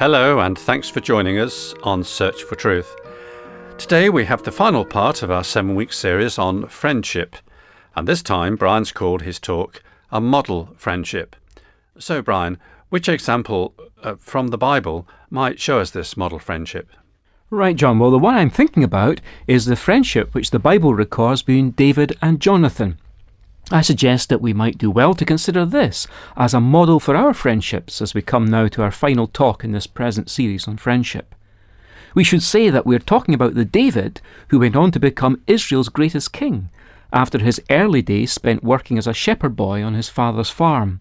Hello, and thanks for joining us on Search for Truth. Today we have the final part of our seven week series on friendship, and this time Brian's called his talk A Model Friendship. So, Brian, which example uh, from the Bible might show us this model friendship? Right, John. Well, the one I'm thinking about is the friendship which the Bible records between David and Jonathan. I suggest that we might do well to consider this as a model for our friendships as we come now to our final talk in this present series on friendship. We should say that we're talking about the David who went on to become Israel's greatest king after his early days spent working as a shepherd boy on his father's farm.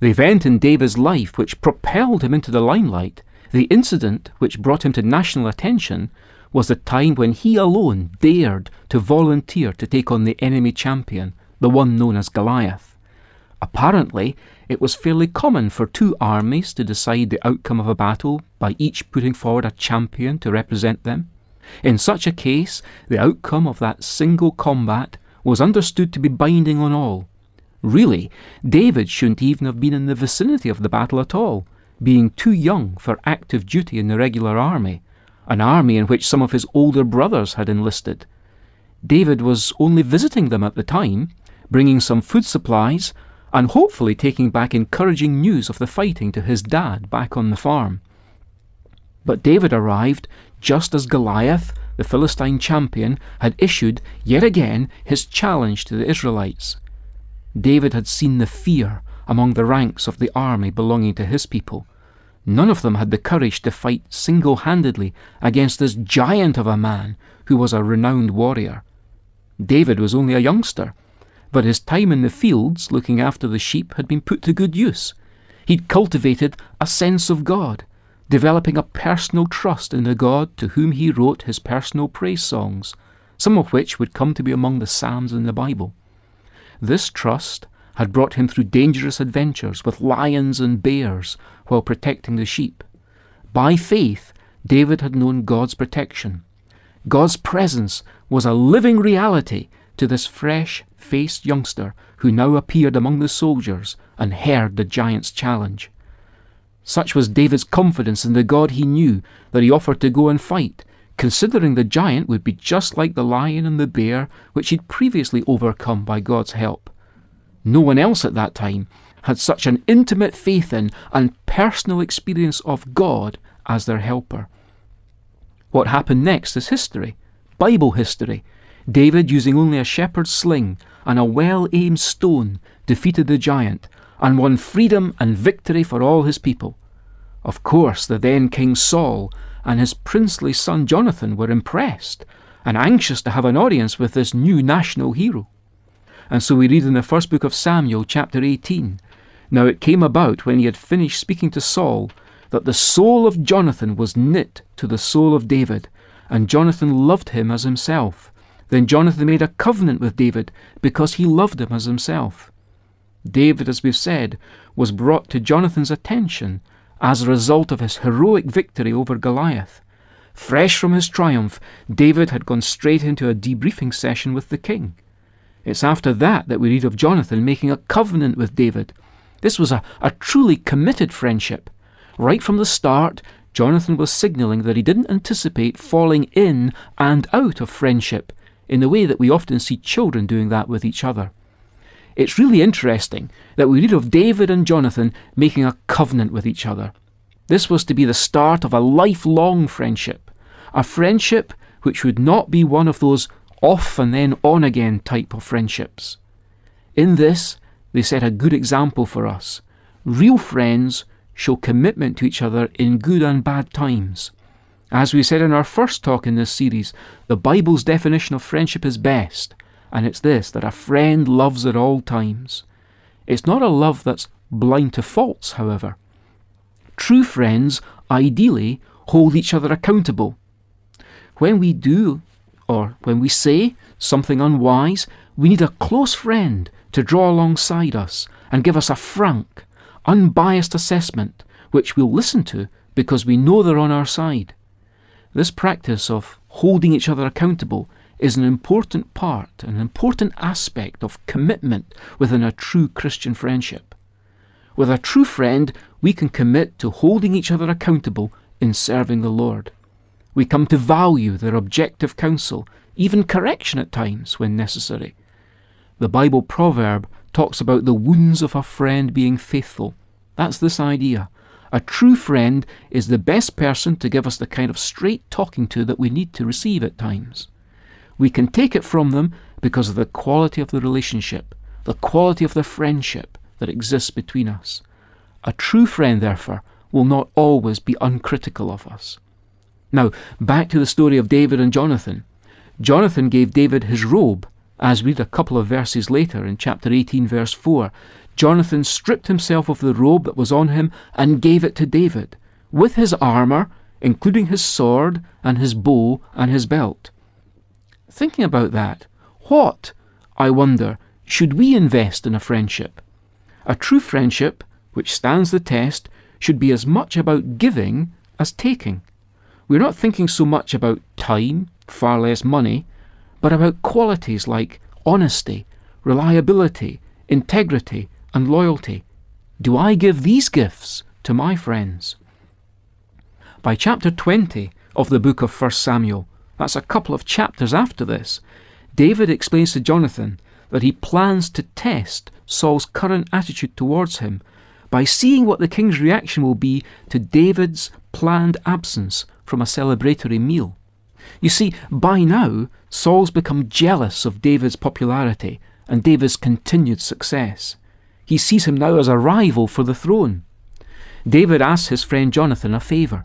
The event in David's life which propelled him into the limelight, the incident which brought him to national attention, was the time when he alone dared to volunteer to take on the enemy champion the one known as Goliath. Apparently, it was fairly common for two armies to decide the outcome of a battle by each putting forward a champion to represent them. In such a case, the outcome of that single combat was understood to be binding on all. Really, David shouldn't even have been in the vicinity of the battle at all, being too young for active duty in the regular army, an army in which some of his older brothers had enlisted. David was only visiting them at the time, bringing some food supplies, and hopefully taking back encouraging news of the fighting to his dad back on the farm. But David arrived just as Goliath, the Philistine champion, had issued yet again his challenge to the Israelites. David had seen the fear among the ranks of the army belonging to his people. None of them had the courage to fight single handedly against this giant of a man who was a renowned warrior. David was only a youngster, but his time in the fields looking after the sheep had been put to good use. He'd cultivated a sense of God, developing a personal trust in the God to whom he wrote his personal praise songs, some of which would come to be among the Psalms in the Bible. This trust had brought him through dangerous adventures with lions and bears while protecting the sheep. By faith, David had known God's protection. God's presence was a living reality to this fresh faced youngster who now appeared among the soldiers and heard the giant's challenge. Such was David's confidence in the God he knew that he offered to go and fight, considering the giant would be just like the lion and the bear which he'd previously overcome by God's help. No one else at that time had such an intimate faith in and personal experience of God as their helper. What happened next is history, Bible history. David, using only a shepherd's sling and a well aimed stone, defeated the giant and won freedom and victory for all his people. Of course, the then King Saul and his princely son Jonathan were impressed and anxious to have an audience with this new national hero. And so we read in the first book of Samuel, chapter 18 Now it came about when he had finished speaking to Saul that the soul of Jonathan was knit to the soul of David, and Jonathan loved him as himself. Then Jonathan made a covenant with David because he loved him as himself. David, as we've said, was brought to Jonathan's attention as a result of his heroic victory over Goliath. Fresh from his triumph, David had gone straight into a debriefing session with the king. It's after that that we read of Jonathan making a covenant with David. This was a, a truly committed friendship. Right from the start, Jonathan was signalling that he didn't anticipate falling in and out of friendship in the way that we often see children doing that with each other. It's really interesting that we read of David and Jonathan making a covenant with each other. This was to be the start of a lifelong friendship, a friendship which would not be one of those off and then on again type of friendships. In this, they set a good example for us. Real friends show commitment to each other in good and bad times. As we said in our first talk in this series, the Bible's definition of friendship is best, and it's this that a friend loves at all times. It's not a love that's blind to faults, however. True friends ideally hold each other accountable. When we do, or when we say something unwise, we need a close friend to draw alongside us and give us a frank, unbiased assessment, which we'll listen to because we know they're on our side. This practice of holding each other accountable is an important part, an important aspect of commitment within a true Christian friendship. With a true friend, we can commit to holding each other accountable in serving the Lord. We come to value their objective counsel, even correction at times when necessary. The Bible proverb talks about the wounds of a friend being faithful. That's this idea. A true friend is the best person to give us the kind of straight talking to that we need to receive at times. We can take it from them because of the quality of the relationship, the quality of the friendship that exists between us. A true friend, therefore, will not always be uncritical of us. Now, back to the story of David and Jonathan. Jonathan gave David his robe, as we read a couple of verses later in chapter 18, verse 4. Jonathan stripped himself of the robe that was on him and gave it to David, with his armour, including his sword and his bow and his belt. Thinking about that, what, I wonder, should we invest in a friendship? A true friendship, which stands the test, should be as much about giving as taking. We're not thinking so much about time, far less money, but about qualities like honesty, reliability, integrity, and loyalty. Do I give these gifts to my friends? By chapter 20 of the book of 1 Samuel, that's a couple of chapters after this, David explains to Jonathan that he plans to test Saul's current attitude towards him by seeing what the king's reaction will be to David's planned absence from a celebratory meal. You see, by now, Saul's become jealous of David's popularity and David's continued success. He sees him now as a rival for the throne. David asks his friend Jonathan a favour.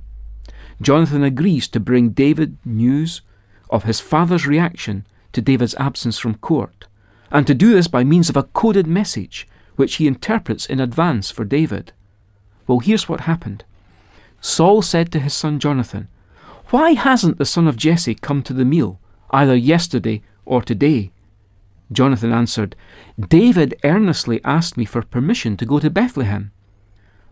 Jonathan agrees to bring David news of his father's reaction to David's absence from court, and to do this by means of a coded message which he interprets in advance for David. Well, here's what happened. Saul said to his son Jonathan, Why hasn't the son of Jesse come to the meal, either yesterday or today? Jonathan answered, David earnestly asked me for permission to go to Bethlehem.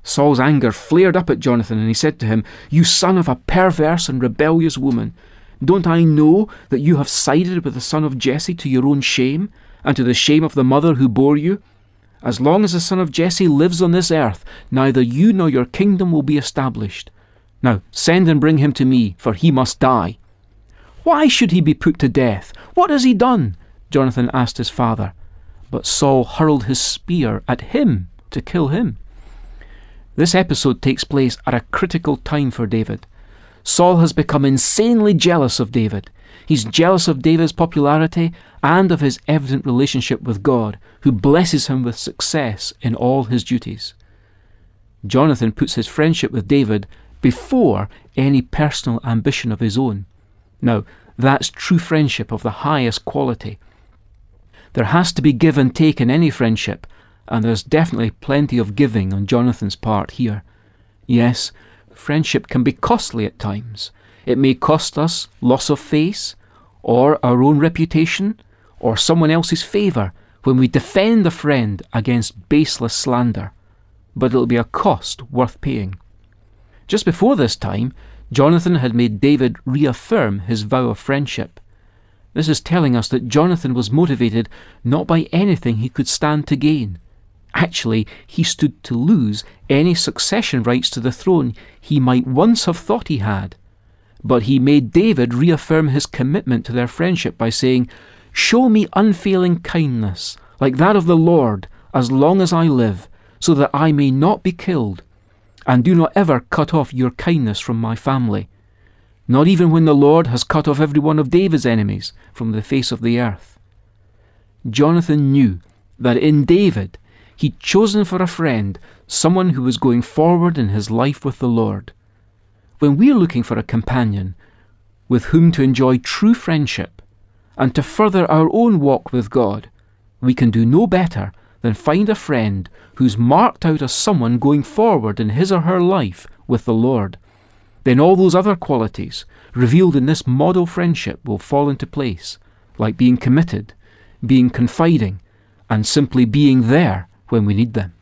Saul's anger flared up at Jonathan, and he said to him, You son of a perverse and rebellious woman, don't I know that you have sided with the son of Jesse to your own shame, and to the shame of the mother who bore you? As long as the son of Jesse lives on this earth, neither you nor your kingdom will be established. Now send and bring him to me, for he must die. Why should he be put to death? What has he done? Jonathan asked his father. But Saul hurled his spear at him to kill him. This episode takes place at a critical time for David. Saul has become insanely jealous of David. He's jealous of David's popularity and of his evident relationship with God, who blesses him with success in all his duties. Jonathan puts his friendship with David before any personal ambition of his own. Now, that's true friendship of the highest quality. There has to be give and take in any friendship, and there's definitely plenty of giving on Jonathan's part here. Yes, friendship can be costly at times. It may cost us loss of face, or our own reputation, or someone else's favour when we defend a friend against baseless slander, but it'll be a cost worth paying. Just before this time, Jonathan had made David reaffirm his vow of friendship. This is telling us that Jonathan was motivated not by anything he could stand to gain. Actually, he stood to lose any succession rights to the throne he might once have thought he had. But he made David reaffirm his commitment to their friendship by saying, Show me unfailing kindness, like that of the Lord, as long as I live, so that I may not be killed. And do not ever cut off your kindness from my family, not even when the Lord has cut off every one of David's enemies from the face of the earth. Jonathan knew that in David he'd chosen for a friend someone who was going forward in his life with the Lord. When we are looking for a companion with whom to enjoy true friendship and to further our own walk with God, we can do no better than find a friend who's marked out as someone going forward in his or her life with the Lord. Then all those other qualities revealed in this model friendship will fall into place, like being committed, being confiding, and simply being there when we need them.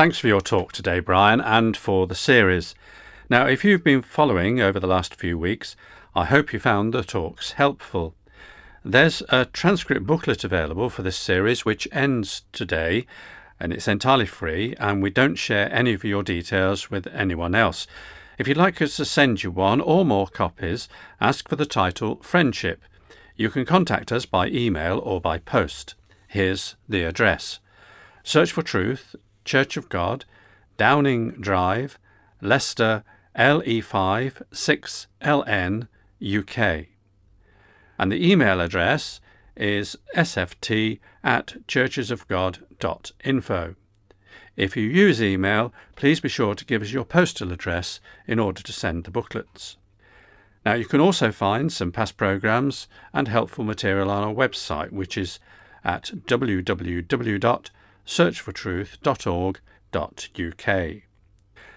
Thanks for your talk today, Brian, and for the series. Now, if you've been following over the last few weeks, I hope you found the talks helpful. There's a transcript booklet available for this series which ends today, and it's entirely free, and we don't share any of your details with anyone else. If you'd like us to send you one or more copies, ask for the title Friendship. You can contact us by email or by post. Here's the address Search for Truth, Church of God, Downing Drive, Leicester LE5 6LN UK. And the email address is sft at churchesofgod.info. If you use email, please be sure to give us your postal address in order to send the booklets. Now, you can also find some past programs and helpful material on our website, which is at www.searchfortruth.org.uk.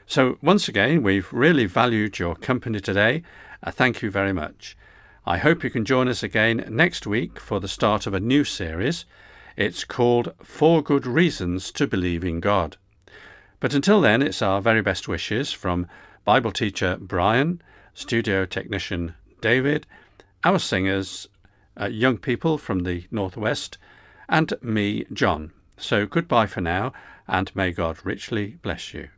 So, once again, we've really valued your company today. Uh, thank you very much. I hope you can join us again next week for the start of a new series. It's called Four Good Reasons to Believe in God. But until then, it's our very best wishes from Bible teacher Brian, studio technician David, our singers, uh, young people from the Northwest, and me, John. So goodbye for now, and may God richly bless you.